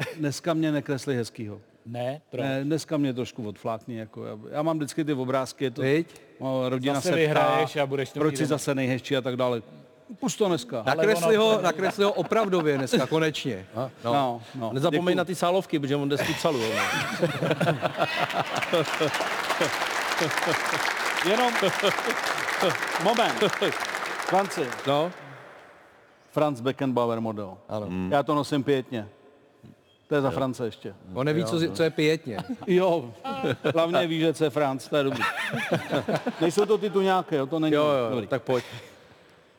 Eh, dneska mě nekresli hezkýho. Ne, proč? Ne, dneska mě trošku odflákni. Jako já, já, mám vždycky ty obrázky, je to Viď? no, rodina Zase setká, vyhraješ a budeš to proč jsi zase nejhezčí a tak dále. Pust to dneska. Nakresli ho, nakresli ho opravdově dneska, konečně. [laughs] No, no, no. Nezapomeň Děkuju. na ty sálovky, protože on jde z futsalu. jo, no. [laughs] Jenom [laughs] moment. Franci, No, Franz Beckenbauer model. Ano. Já to nosím pětně. To je za France ještě. On neví, co, co je pětně. [laughs] Jo, hlavně ví, že co je Franc, to je dobrý. [laughs] Nejsou to ty tu nějaké, jo, to není jo, jo, dobrý. tak pojď.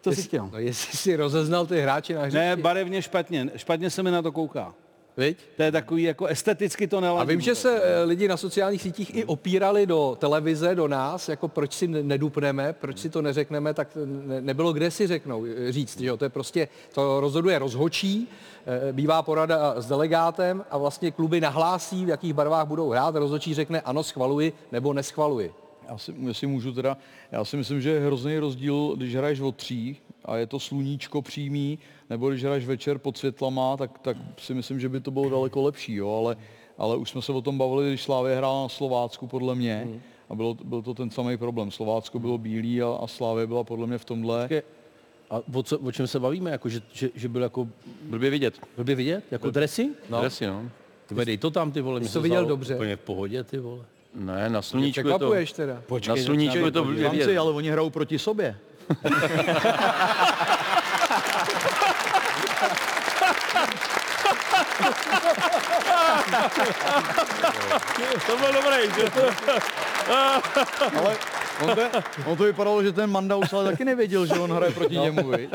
Co jsi chtěl? No, jestli si rozeznal ty hráče na hřišti. Ne, barevně špatně, špatně se mi na to kouká. Viď? To je takový, jako esteticky to neladí. A vím, že se eh, lidi na sociálních sítích i opírali do televize, do nás, jako proč si ne- nedupneme, proč si to neřekneme, tak ne, nebylo kde si řeknou, eh, říct, že jo, to je prostě, to rozhoduje rozhočí, eh, bývá porada s delegátem a vlastně kluby nahlásí, v jakých barvách budou hrát, rozhodčí řekne ano, schvaluji nebo neschvaluji. Já si, jestli můžu teda, já si myslím, že je hrozný rozdíl, když hraješ od tří a je to sluníčko přímý, nebo když hraješ večer pod světlama, tak, tak si myslím, že by to bylo daleko lepší, jo, ale, ale už jsme se o tom bavili, když Slávě hrála na Slovácku, podle mě, a bylo, byl to ten samý problém. Slovácko bylo bílý a, a Slávě byla podle mě v tomhle. A o, co, o čem se bavíme? Jako, že, že, že byl jako Blbě vidět. blbě vidět? Jako dresy? No. Dresy, no. Ty dej to tam, ty vole. mě to viděl dobře. Úplně v pohodě, ty vole. Ne, na sluníčku je to... Teda. Na sluníčku je to blbě vidět. ale oni hrajou proti sobě. [laughs] [laughs] To bylo dobré, že? [laughs] Ale on to, on to vypadalo, že ten Mandaus ale taky nevěděl, že on hraje proti němu, viď?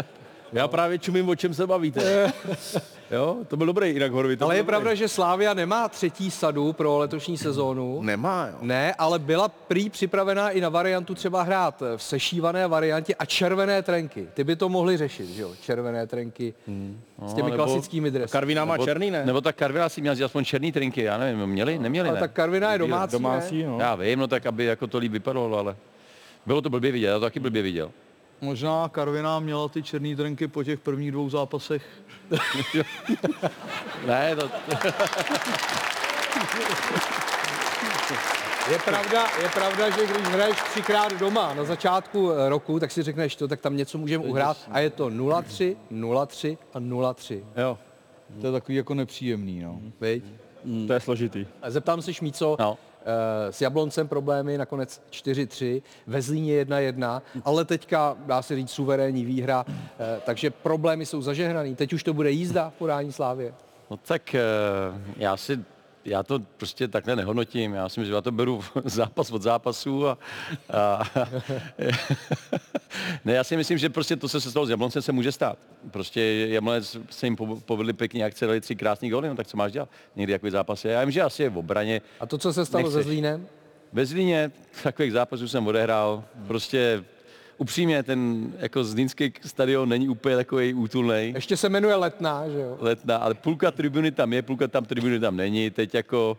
Já právě čumím, o čem se bavíte. [laughs] jo, to byl dobrý Irak Horvy. to Ale je dobrý. pravda, že Slávia nemá třetí sadu pro letošní sezónu. Nemá, jo. Ne, ale byla prý připravená i na variantu třeba hrát v sešívané variantě a červené trenky. Ty by to mohli řešit, že jo? Červené trenky s těmi No, nebo- klasickými dresy. Karviná má Nebo- černý, ne? Nebo tak Karvina si měl vzít aspoň černý trinky, já nevím, měli, neměli, Ale ne? tak Karviná je domácí, Domácí, ne? no. Já vím, no tak aby jako to líp vypadalo, ale bylo to blbě vidět, já to taky blbě viděl. Možná Karviná měla ty černé trenky po těch prvních dvou zápasech. [laughs] Ne, to, Je pravda, je pravda, že když hraješ třikrát doma na začátku eh, roku, tak si řekneš to, tak tam něco můžeme uhrát a je to 0-3, 0-3 a 0-3. Jo. To je takový jako nepříjemný, no. Viď? To je složitý. A Zeptám se Šmíco, No. Eh, s Jabloncem problémy, nakonec 4-3, ve Zlíně 1-1, ale teďka, dá se říct, suverénní výhra, eh, takže problémy jsou zažehnaný. Teď už to bude jízda v podání Slávě. no tak eh, já si, já to prostě takhle nehodnotím, já si myslím, že já to beru [laughs] zápas od zápasu a, a [laughs] ne, já si myslím, že prostě to, co se stalo s Jabloncem, se může stát. Prostě Jablonec se jim po- povedli pěkně akce, dali tři krásný góly, no tak co máš dělat? Někdy takový zápas je. Já vím, že asi je v obraně. A to, co se stalo Nechceš. se Zlínem? Ve Zlíně takových zápasů jsem odehrál. Prostě upřímně, ten jako Zlínský stadion není úplně takový útulný. Ještě se jmenuje Letná, že jo? Letná, ale půlka tribuny tam je, půlka tam tribuny tam není. Teď jako,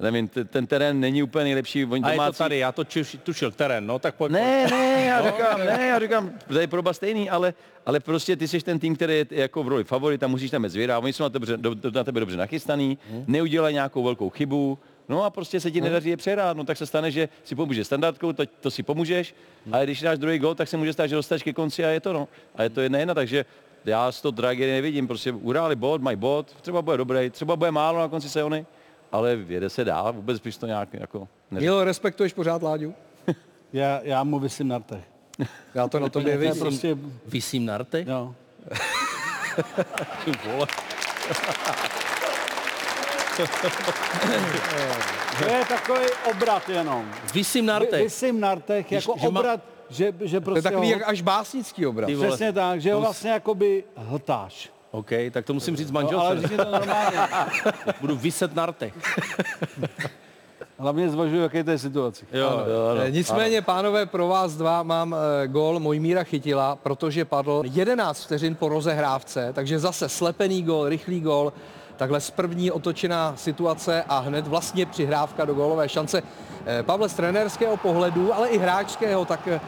nevím, ten, ten terén není úplně nejlepší. Oni A je to domácí- tady, já to čiš, tušil, terén, no tak pojď. Ne, ne, já [laughs] No, říkám, ne, já říkám, to je proba stejný, ale, ale prostě ty jsi ten tým, který je jako v roli favorita, musíš tam být zvědavý, oni jsou na tebe, do, na tebe dobře nachystaný, neudělají nějakou velkou chybu, no a prostě se ti nedaří je přehrát, no tak se stane, že si pomůžeš standardkou, to, to si pomůžeš, ale když dáš druhý gol, tak se může stát, že dostaneš ke konci a je to no. A je to jedna jedna, takže já z toho tragédie nevidím, prostě uráli bod, mají bod, třeba bude dobrý, třeba bude málo na konci sezony, ale jede se dál, vůbec bys to nějak jako neřekl. Milo, respektuješ pořád Láďu? [laughs] Já, já mu vysím na rtech. Já to na tobě [laughs] vidím. prostě, Vysím na rtech? [laughs] jo. [laughs] To je takový obrat jenom. Vysím na rtech. Vysím na rtech jako že má- obrat, že, že To prostě je takový ho, jak až básnický. Ty vole. Přesně tak, že ho vlastně jakoby hltáš. OK, tak to musím říct No, ale manželce. říct to normálně. [laughs] Budu vyset na rtech. [laughs] Hlavně zvažuji, jaké to je situaci. Jo, jo, Eh, Nicméně, pánové, pro vás dva mám eh, gol Mojmíra Chytila, protože padl 11 vteřin po rozehrávce, takže zase slepený gol, rychlý gol, takhle z první otočená situace a hned vlastně přihrávka do gólové šance. Eh, Pavle, z trenérského pohledu, ale i hráčského, tak eh,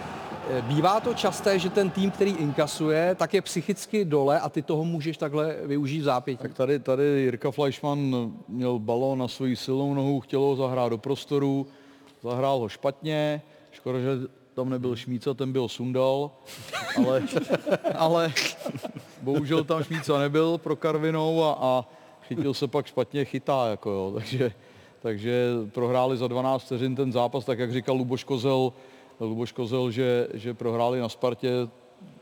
bývá to časté, že ten tým, který inkasuje, tak je psychicky dole a ty toho můžeš takhle využít v zápětí. Tak tady, tady Jirka Fleischmann měl balón na svoji silnou nohu, chtěl ho zahrát do prostoru, zahrál ho špatně, škoda, že tam nebyl Šmíca, ten byl Sundal, ale, [laughs] ale bohužel tam Šmíca nebyl pro Karvinou a, a chytil se pak špatně, chytá, jako jo, takže, takže prohráli za 12 vteřin ten zápas, tak jak říkal Luboš Kozel, Luboš Kozel, že, že prohráli na Spartě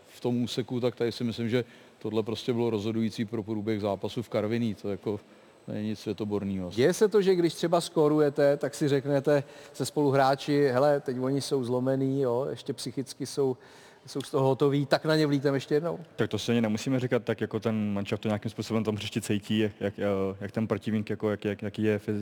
v tom úseku, tak tady si myslím, že tohle prostě bylo rozhodující pro průběh zápasu v Karviní. To jako není nic světoborného. Děje se to, že když třeba skórujete, tak si řeknete se spoluhráči, hele, teď oni jsou zlomený, jo, ještě psychicky jsou, jsou z toho hotoví, tak na ně vlítem ještě jednou. Tak to si ani nemusíme říkat, tak jako ten manšaft to nějakým způsobem tam hřišti cítí, jak, jak, eh, jak ten protivník, jako, jak, jak, jaký je fyz,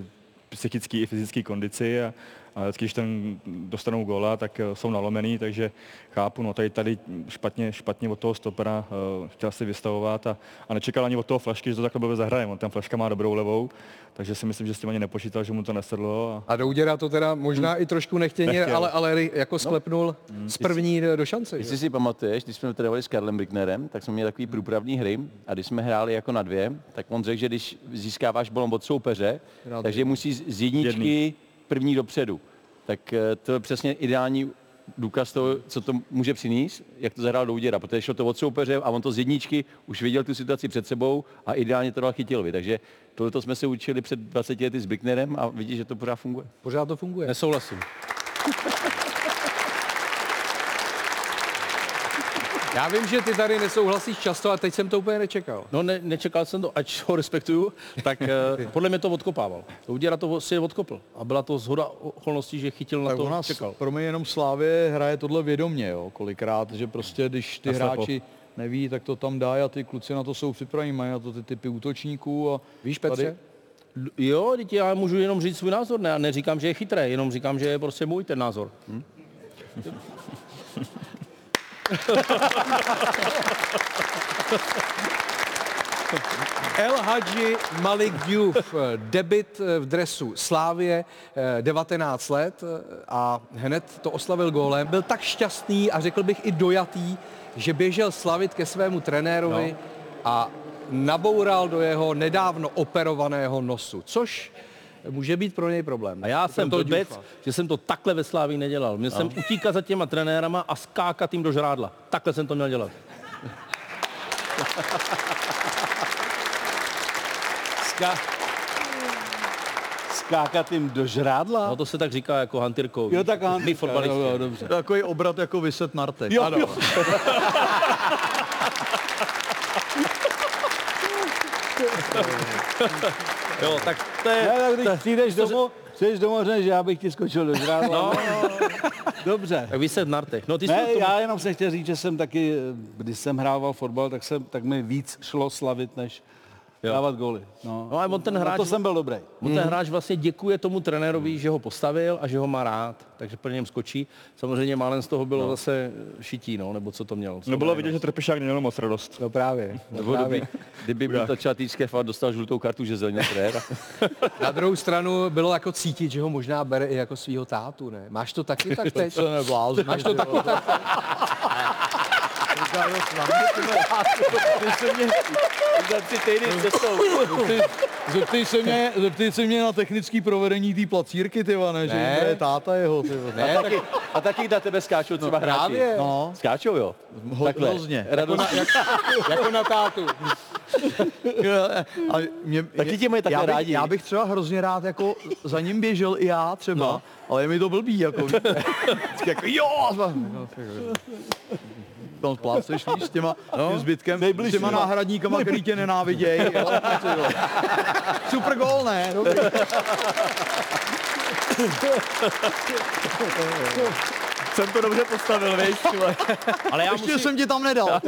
psychický i fyzický kondici a, a vždycky, když ten dostanou góla, tak eh, jsou nalomený, takže chápu, no tady, tady špatně, špatně od toho stopera uh, chtěl si vystavovat a, a nečekal ani od toho flašky, že to takhle bude zahraje. On ten flaška má dobrou levou, takže si myslím, že s tím ani nepočítal, že mu to nesedlo. A, A Douděra to teda možná i trošku nechtěně, Nechtěl. ale, ale jako sklepnul z první do šance. Jestli si pamatuješ, když jsme trénovali s Karlem Bricknerem, tak jsme měli takový průpravní hry a když jsme hráli jako na dvě, tak on řekl, že když získáváš balon od soupeře, takže musí z z jedničky Jedný. První dopředu. Tak eh, to je přesně ideální důkaz toho, co to může přinést, jak to zahrál Douděra, protože šlo to od soupeře a on to z jedničky už viděl tu situaci před sebou a ideálně to dal Chytilovi. Takže tohle jsme se učili před 20 lety s Bricknerem a vidíš, že to pořád funguje. Pořád to funguje. Nesouhlasím. [laughs] Já vím, že ty tady nesouhlasíš často a teď jsem to úplně nečekal. No ne, nečekal jsem to, ať ho respektuju, tak eh, [laughs] podle mě to odkopával. Uděra to si odkopl. A byla to zhoda okolností, že chytil na tak to, u nás, čekal. pro mě jenom Slávě hraje tohle vědomě, jo, kolikrát, že prostě když ty Naslepo. hráči neví, tak to tam dá a ty kluci na to jsou připraveni, mají na to ty typy útočníků. A Víš, Petře? Tady, Jo, teď já můžu jenom říct svůj názor, ne, neříkám, že je chytrý, jenom říkám, že je prostě můj ten názor. Hm? [laughs] [laughs] El Hadji Malik Diouf, eh, debit eh, v dresu Slávě, eh, 19 let eh, a hned to oslavil gólem. Byl tak šťastný a řekl bych i dojatý, že běžel slavit ke svému trenérovi no. a naboural do jeho nedávno operovaného nosu, což může být pro něj problém. A já jsem Pro toho blbec, Diouffa. že jsem to takhle ve Slávii nedělal. Měl jsem utíkat za těma trenérama a skákat jim do žrádla. Takhle jsem to měl dělat. [laughs] Ska... Skákat jim do žrádla? No to se tak říká jako hantýrkou. Jo, tak My fotbalisti. Jo, jo, dobře. takový obrat jako vyset na rtech. Jo, Ano. jo. [laughs] [laughs] Jo, tak to je... Ne, tak když přijdeš domů, přijdeš domů a řekneš, že já bych ti skočil do žrádla. No, [laughs] Dobře. tak vyset na rtech. No, ty Ne, to... já jenom jsem chtěl říct, že jsem taky, když jsem hrával fotbal, tak, jsem, tak mi víc šlo slavit, než, dávat góly. No, No ale on ten Na hráč, to jsem byl dobrý. on ten hráč vlastně děkuje tomu trenérovi, že ho postavil a že ho má rád, takže pro něm skočí. Samozřejmě málem z toho bylo zase šití, no, nebo co to mělo. Co No bylo vidět, že Trpišák neměl moc radost. No právě. No Nebo právě. kdyby, kdyby byl začal týčké fakt dostal žlutou kartu, že zeleně trenér. [laughs] Na druhou stranu bylo jako cítit, že ho možná bere i jako svého tátu, ne? Máš to taky tak [laughs] teď? To neblázně. Máš to taky tak? [laughs] Ty se mě, Za tři týdny cestou. ty, zeptej, se mě, zeptej se mě na technický provedení té placírky, ty vane, že Ne. to je táta jeho, ty. Ne, tak A taky na tebe skáčou třeba hráči. právě. No, Skáčou, jo. ho- Takhle. hrozně. Radost. jako na tátu. A mě, Taky tě mají takhle já bych, rádi. Já bych třeba hrozně rád jako za ním běžel i já třeba, no. ale je mi to blbý, jako, [laughs] jako jo, no, tam pláceš, víš, s těma, no. tím zbytkem, s těma náhradníkama, který tě nenáviděj. Jo, ty vole. Super gól, ne? Dobrý. Jsem to dobře postavil, víš? Ale já Ještě musím, jsem ti tam nedal. [laughs]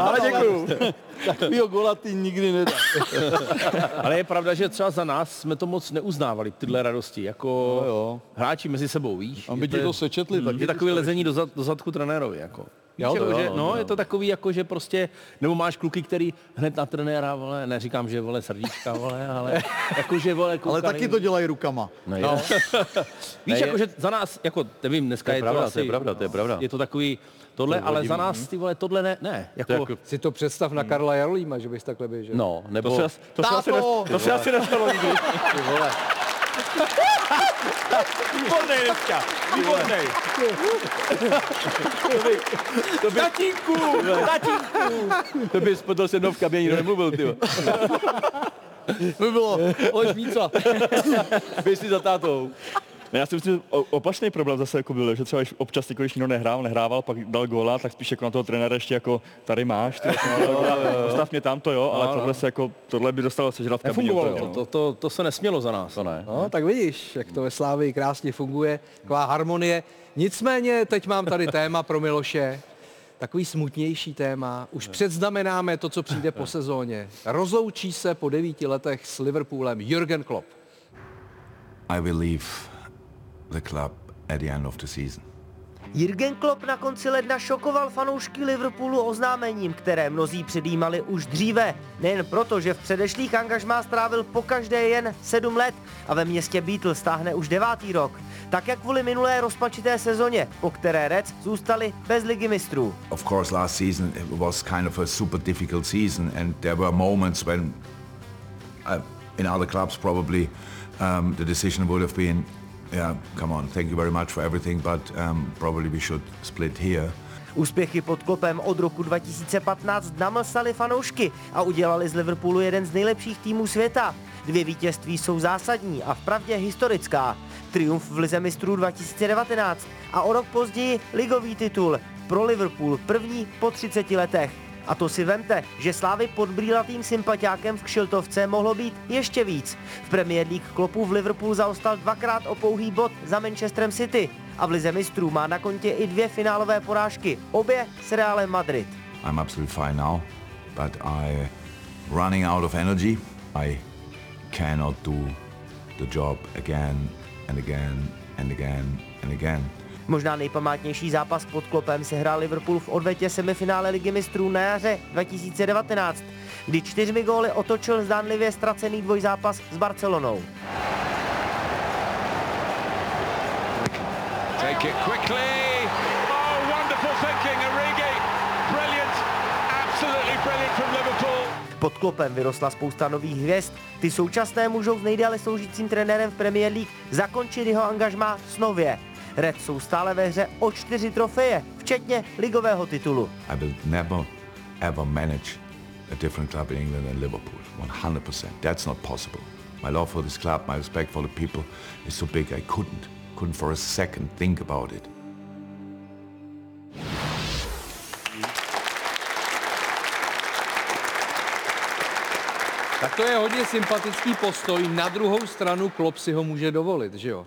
Ale děkuju. Takovýho góla ty nikdy nedá. ale je pravda, že třeba za nás jsme to moc neuznávali, tyhle radosti, jako No jo. hráči mezi sebou, víš. Aby Je ti to sečetli, tak je takový lezení do, zad, do zadku trenérovi, jako. Jo, to jako, jo, že, no, no, no. je to takový, jako, že prostě, nebo máš kluky, který hned na trenéra, vole, neříkám, že vole srdíčka, vole, ale [laughs] jako, že vole, Ale koukají. taky to dělají rukama. No, No. [laughs] Víš, Ne, jako, že za nás, jako, nevím, dneska To je je, pravda, to to asi, je pravda, to je pravda. Je to takový tohle, ale za nás, ty vole, tohle ne, ne, jako, To jako- Si to představ na Karla Jarolíma, že bys takhle běžel. No, nebo... To se, to se asi, to se asi nestalo nikdy. Výborný dneska, výborný. Tatínku, tatínku. To by spadl se mnou v kabině, nikdo nemluvil, ty. By bylo. Aleš Míca. Běž si za tátou. Ne, já si myslím, opačný problém zase jako byl, že třeba když občas když někdo nehrál, nehrával, pak dal góla, tak spíš jako na toho trenéra ještě jako tady máš, ty, jako, no, [laughs] postav mě tam to jo, ale tohle se jako, tohle by dostalo sežrat v kabině. Nefungovalo úplně, to, no. to, to, to se nesmělo za nás. To ne. No, tak vidíš, jak to ve Slávii krásně funguje, taková harmonie. Nicméně teď mám tady téma pro Miloše, takový smutnější téma. Už předznamenáme to, co přijde po sezóně. Rozloučí se po devíti letech s Liverpoolem Jürgen Klopp. I will leave the club at the end of the season. Jürgen Klopp na konci ledna šokoval fanoušky Liverpoolu oznámením, které mnozí předjímali už dříve. Nejen proto, že v předešlých angažmá strávil po každé jen sedm let a ve městě Beatles stáhne už devátý rok. Také kvůli minulé rozpačité sezóně, po které Reds zůstali bez ligy mistrů. Of course, last season it was kind of a super difficult season, and there were moments when, uh, in other clubs, probably um, the decision would have been, yeah, come on, thank you very much for everything, but um, probably we should split here. Úspěchy pod klopem od roku 2015 namlsali fanoušky a udělali z Liverpoolu jeden z nejlepších týmů světa. Dvě vítězství jsou zásadní a vpravdě historická. Triumf v Lize mistrů 2019 a o rok později ligový titul. Pro Liverpool první po 30 letech. A to si vemte, že Slávy pod brýlatým sympatiákem v Kšiltovce mohlo být ještě víc. V Premier League klopu v Liverpool zaostal dvakrát o pouhý bod za Manchesterem City a v Lize mistrů má na kontě i dvě finálové porážky, obě s Realem Madrid. I'm absolutely fine now, but I running out of energy. I cannot do the job again and again and again and again. Možná nejpamátnější zápas pod klopem se hrál Liverpool v odvetě semifinále Ligy mistrů na jaře 2019, kdy čtyřmi góly otočil zdánlivě ztracený dvojzápas s Barcelonou. Take it quickly. Oh, wonderful thinking, Origi. Brilliant, absolutely brilliant from Liverpool. Pod klopem vyrostla spousta nových hvězd. Ty současné můžou s nejdále sloužícím trenérem v Premier League zakončit jeho angažmá s nově. Red jsou stále ve hře o čtyři trofeje, včetně ligového titulu. I will never ever manage a different club in England than Liverpool. 100%. That's not possible. My love for this club, my respect for the people is so big I couldn't, couldn't for a second think about it. Tak to je hodně sympatický postoj. Na druhou stranu Klopp si ho může dovolit, že jo?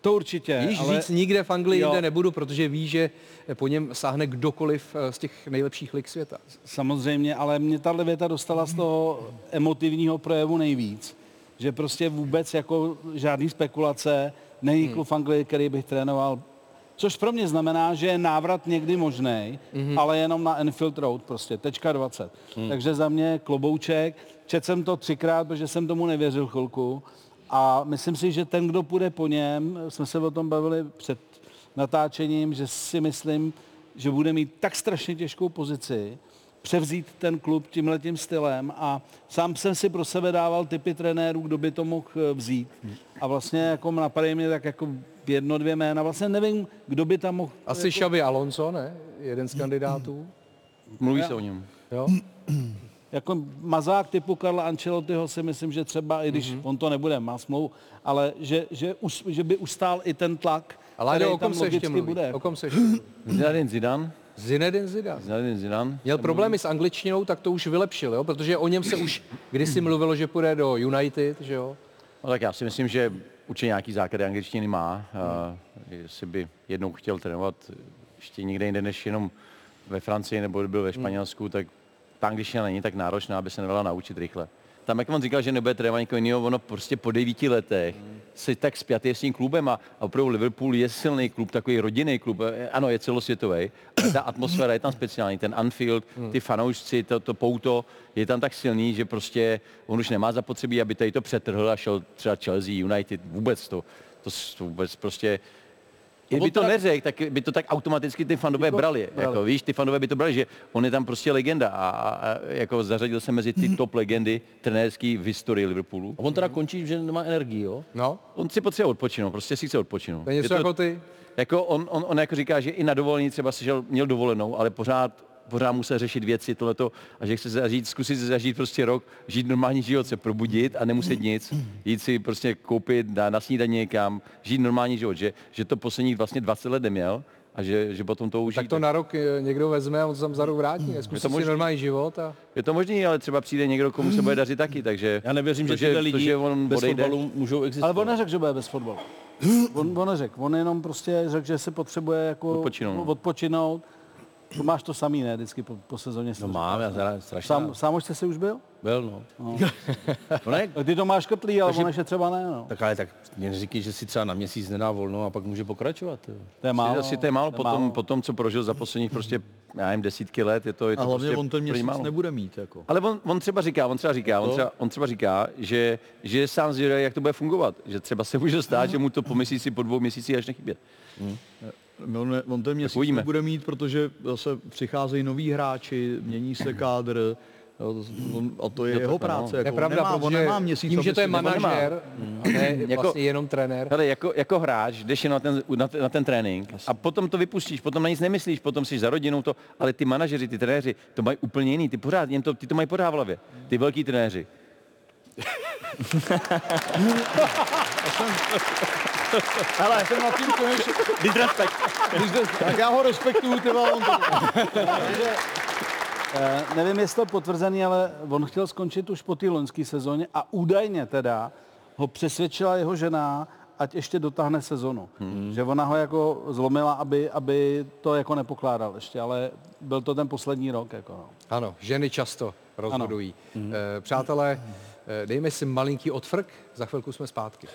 To určitě, Již ale- říct nikde v Anglii jinde nebudu, protože ví, že po něm sáhne kdokoliv eh, z těch nejlepších lig světa. Samozřejmě, ale mě tahle věta dostala z toho emotivního projevu nejvíc. Že prostě vůbec jako žádný spekulace, není Hmm. klub v Anglii, který bych trénoval. Což pro mě znamená, že je návrat někdy možný, Mhm. ale jenom na Enfield Road prostě, tečka 20. Hmm. Takže za mě klobouček. Četl jsem to třikrát, protože jsem tomu nevěřil chvilku. A myslím si, že ten, kdo půjde po něm, jsme se o tom bavili před natáčením, že si myslím, že bude mít tak strašně těžkou pozici, převzít ten klub tímhletím stylem a sám jsem si pro sebe dával typy trenérů, kdo by to mohl eh, vzít. A vlastně jako napadají mě tak jako jedno, dvě jména. Vlastně nevím, kdo by tam mohl... Asi jako... Xabi Alonso, ne? Jeden z kandidátů. Mluví Já- se o něm. Jo? [clears throat] Jako mazák typu Karla Ancelottiho si myslím, že třeba, i když Mhm. mm-hmm. on to nebude, má smlouvu, ale že, že, us, že by ustál i ten tlak, Ale který o kom tam se ještě mluví? bude. O kom se ještě mluví? [clears throat] Zinedine Zidane. Zinedine Zidane. Zinedine Zidane. Měl problémy s angličtinou, tak to už vylepšil, jo? protože o něm se už [clears throat] kdysi mluvilo, že půjde do United, že jo? No tak já si myslím, že určitě nějaký základy angličtiny má. A jestli by jednou chtěl trénovat ještě někde jinde než jenom ve Francii nebo byl ve Španělsku, tak ta angličtina není tak náročná, aby se nedala naučit rychle. Tam, jak on říkal, že nebude trénovat někoho jiného, ono prostě po devíti letech se tak spjatý s tím klubem a, opravdu Liverpool je silný klub, takový rodinný klub, Eh, ano, je celosvětový, ta atmosféra je tam speciální, ten Anfield, ty fanoušci, to, to pouto je tam tak silný, že prostě on už nemá zapotřebí, aby tady to přetrhl a šel třeba Chelsea, United, vůbec to, to vůbec prostě Kdyby on to neřekl, tak by to tak automaticky ty fandové Jako- brali. brali. Jako, víš, ty fandové by to brali, že on je tam prostě legenda a, a, a jako zařadil se mezi ty [clears throat] top legendy trenérský v historii Liverpoolu. A on teda končí, že nemá energii, jo? No. On si potřebuje odpočinout, prostě si chce odpočinout. To je něco jako ty. Jako on, on, on jako říká, že i na dovolení třeba si žel, měl dovolenou, ale pořád pořád musel řešit věci, tohleto, a že chce zažít, zkusit si zažít prostě rok, žít normální život, se probudit a nemuset nic, jít si prostě koupit na, na snídaní někam, žít normální život, že, že to posledních vlastně 20 let neměl a že, že potom to už Tak to na rok eh, někdo vezme a on se tam za rok vrátí. Zkusí si normální život a... Je to možný, ale třeba přijde někdo, komu se bude dařit taky, takže... Já nevěřím, že to, tyhle lidi to, že on bez odejde, fotbalu můžou existovat. Ale on neřekl, že bude bez fotbalu. [gasps] On, on neřekl, on jenom prostě řekl, že se potřebuje jako Odpočinout. odpočinout. To máš to samý, ne? Vždycky po, po sezóně. No mám, já teda strašně. Sám, sám jste si už byl? Byl, no. No. [laughs] no ne, Ty to máš kotlý, ale Takže- on ještě třeba ne, no. tak ale tak mě neříkej, že si třeba na měsíc nedá volno a pak může pokračovat. Jo. To je málo. asi to je málo, to je potom, málo. potom, co prožil za posledních prostě, já nevím, desítky let, je to, je to A hlavně prostě on ten prý měsíc málo. nebude mít. Jako. Ale on, on třeba říká, on třeba říká, on To? třeba, on třeba říká, že, že je sám zvědavý, jak to bude fungovat. Že třeba se může stát, že mu to po měsíci, po dvou měsících až nechybět. On, on ten měsíc nebude mít, protože zase přicházejí noví hráči, mění se [clears throat] kádr, on, a to je Jo, jeho práce. To je Jako, pravda, nemá, on nemá měsíc, tím, že to je manažer, a ne [clears throat] Jako- vlastně jenom trenér. Hele, jako, jako hráč jdeš na ten, na, ten, na ten trénink a potom to vypustíš, potom na nic nemyslíš, potom jsi za rodinou to, ale ty manažeři, ty trenéři, to mají úplně jiný, ty pořád, jen to, ty to mají pořád v hlavě, ty velký trenéři. Hele, jsem na tím konečně... Disrespect. Tak já ho respektuju, ty vole, on to... Eh, nevím, jestli to potvrzený, ale on chtěl skončit už po té loňské sezóně a údajně teda ho přesvědčila jeho žena, ať ještě dotáhne sezonu. Hmm. Že ona ho jako zlomila, aby, aby to jako nepokládal ještě, ale byl to ten poslední rok. Jako no. Ano, ženy často rozhodují. Eh, Přátelé, eh, Eh, dejme si malinký odfrk, za chvilku jsme zpátky.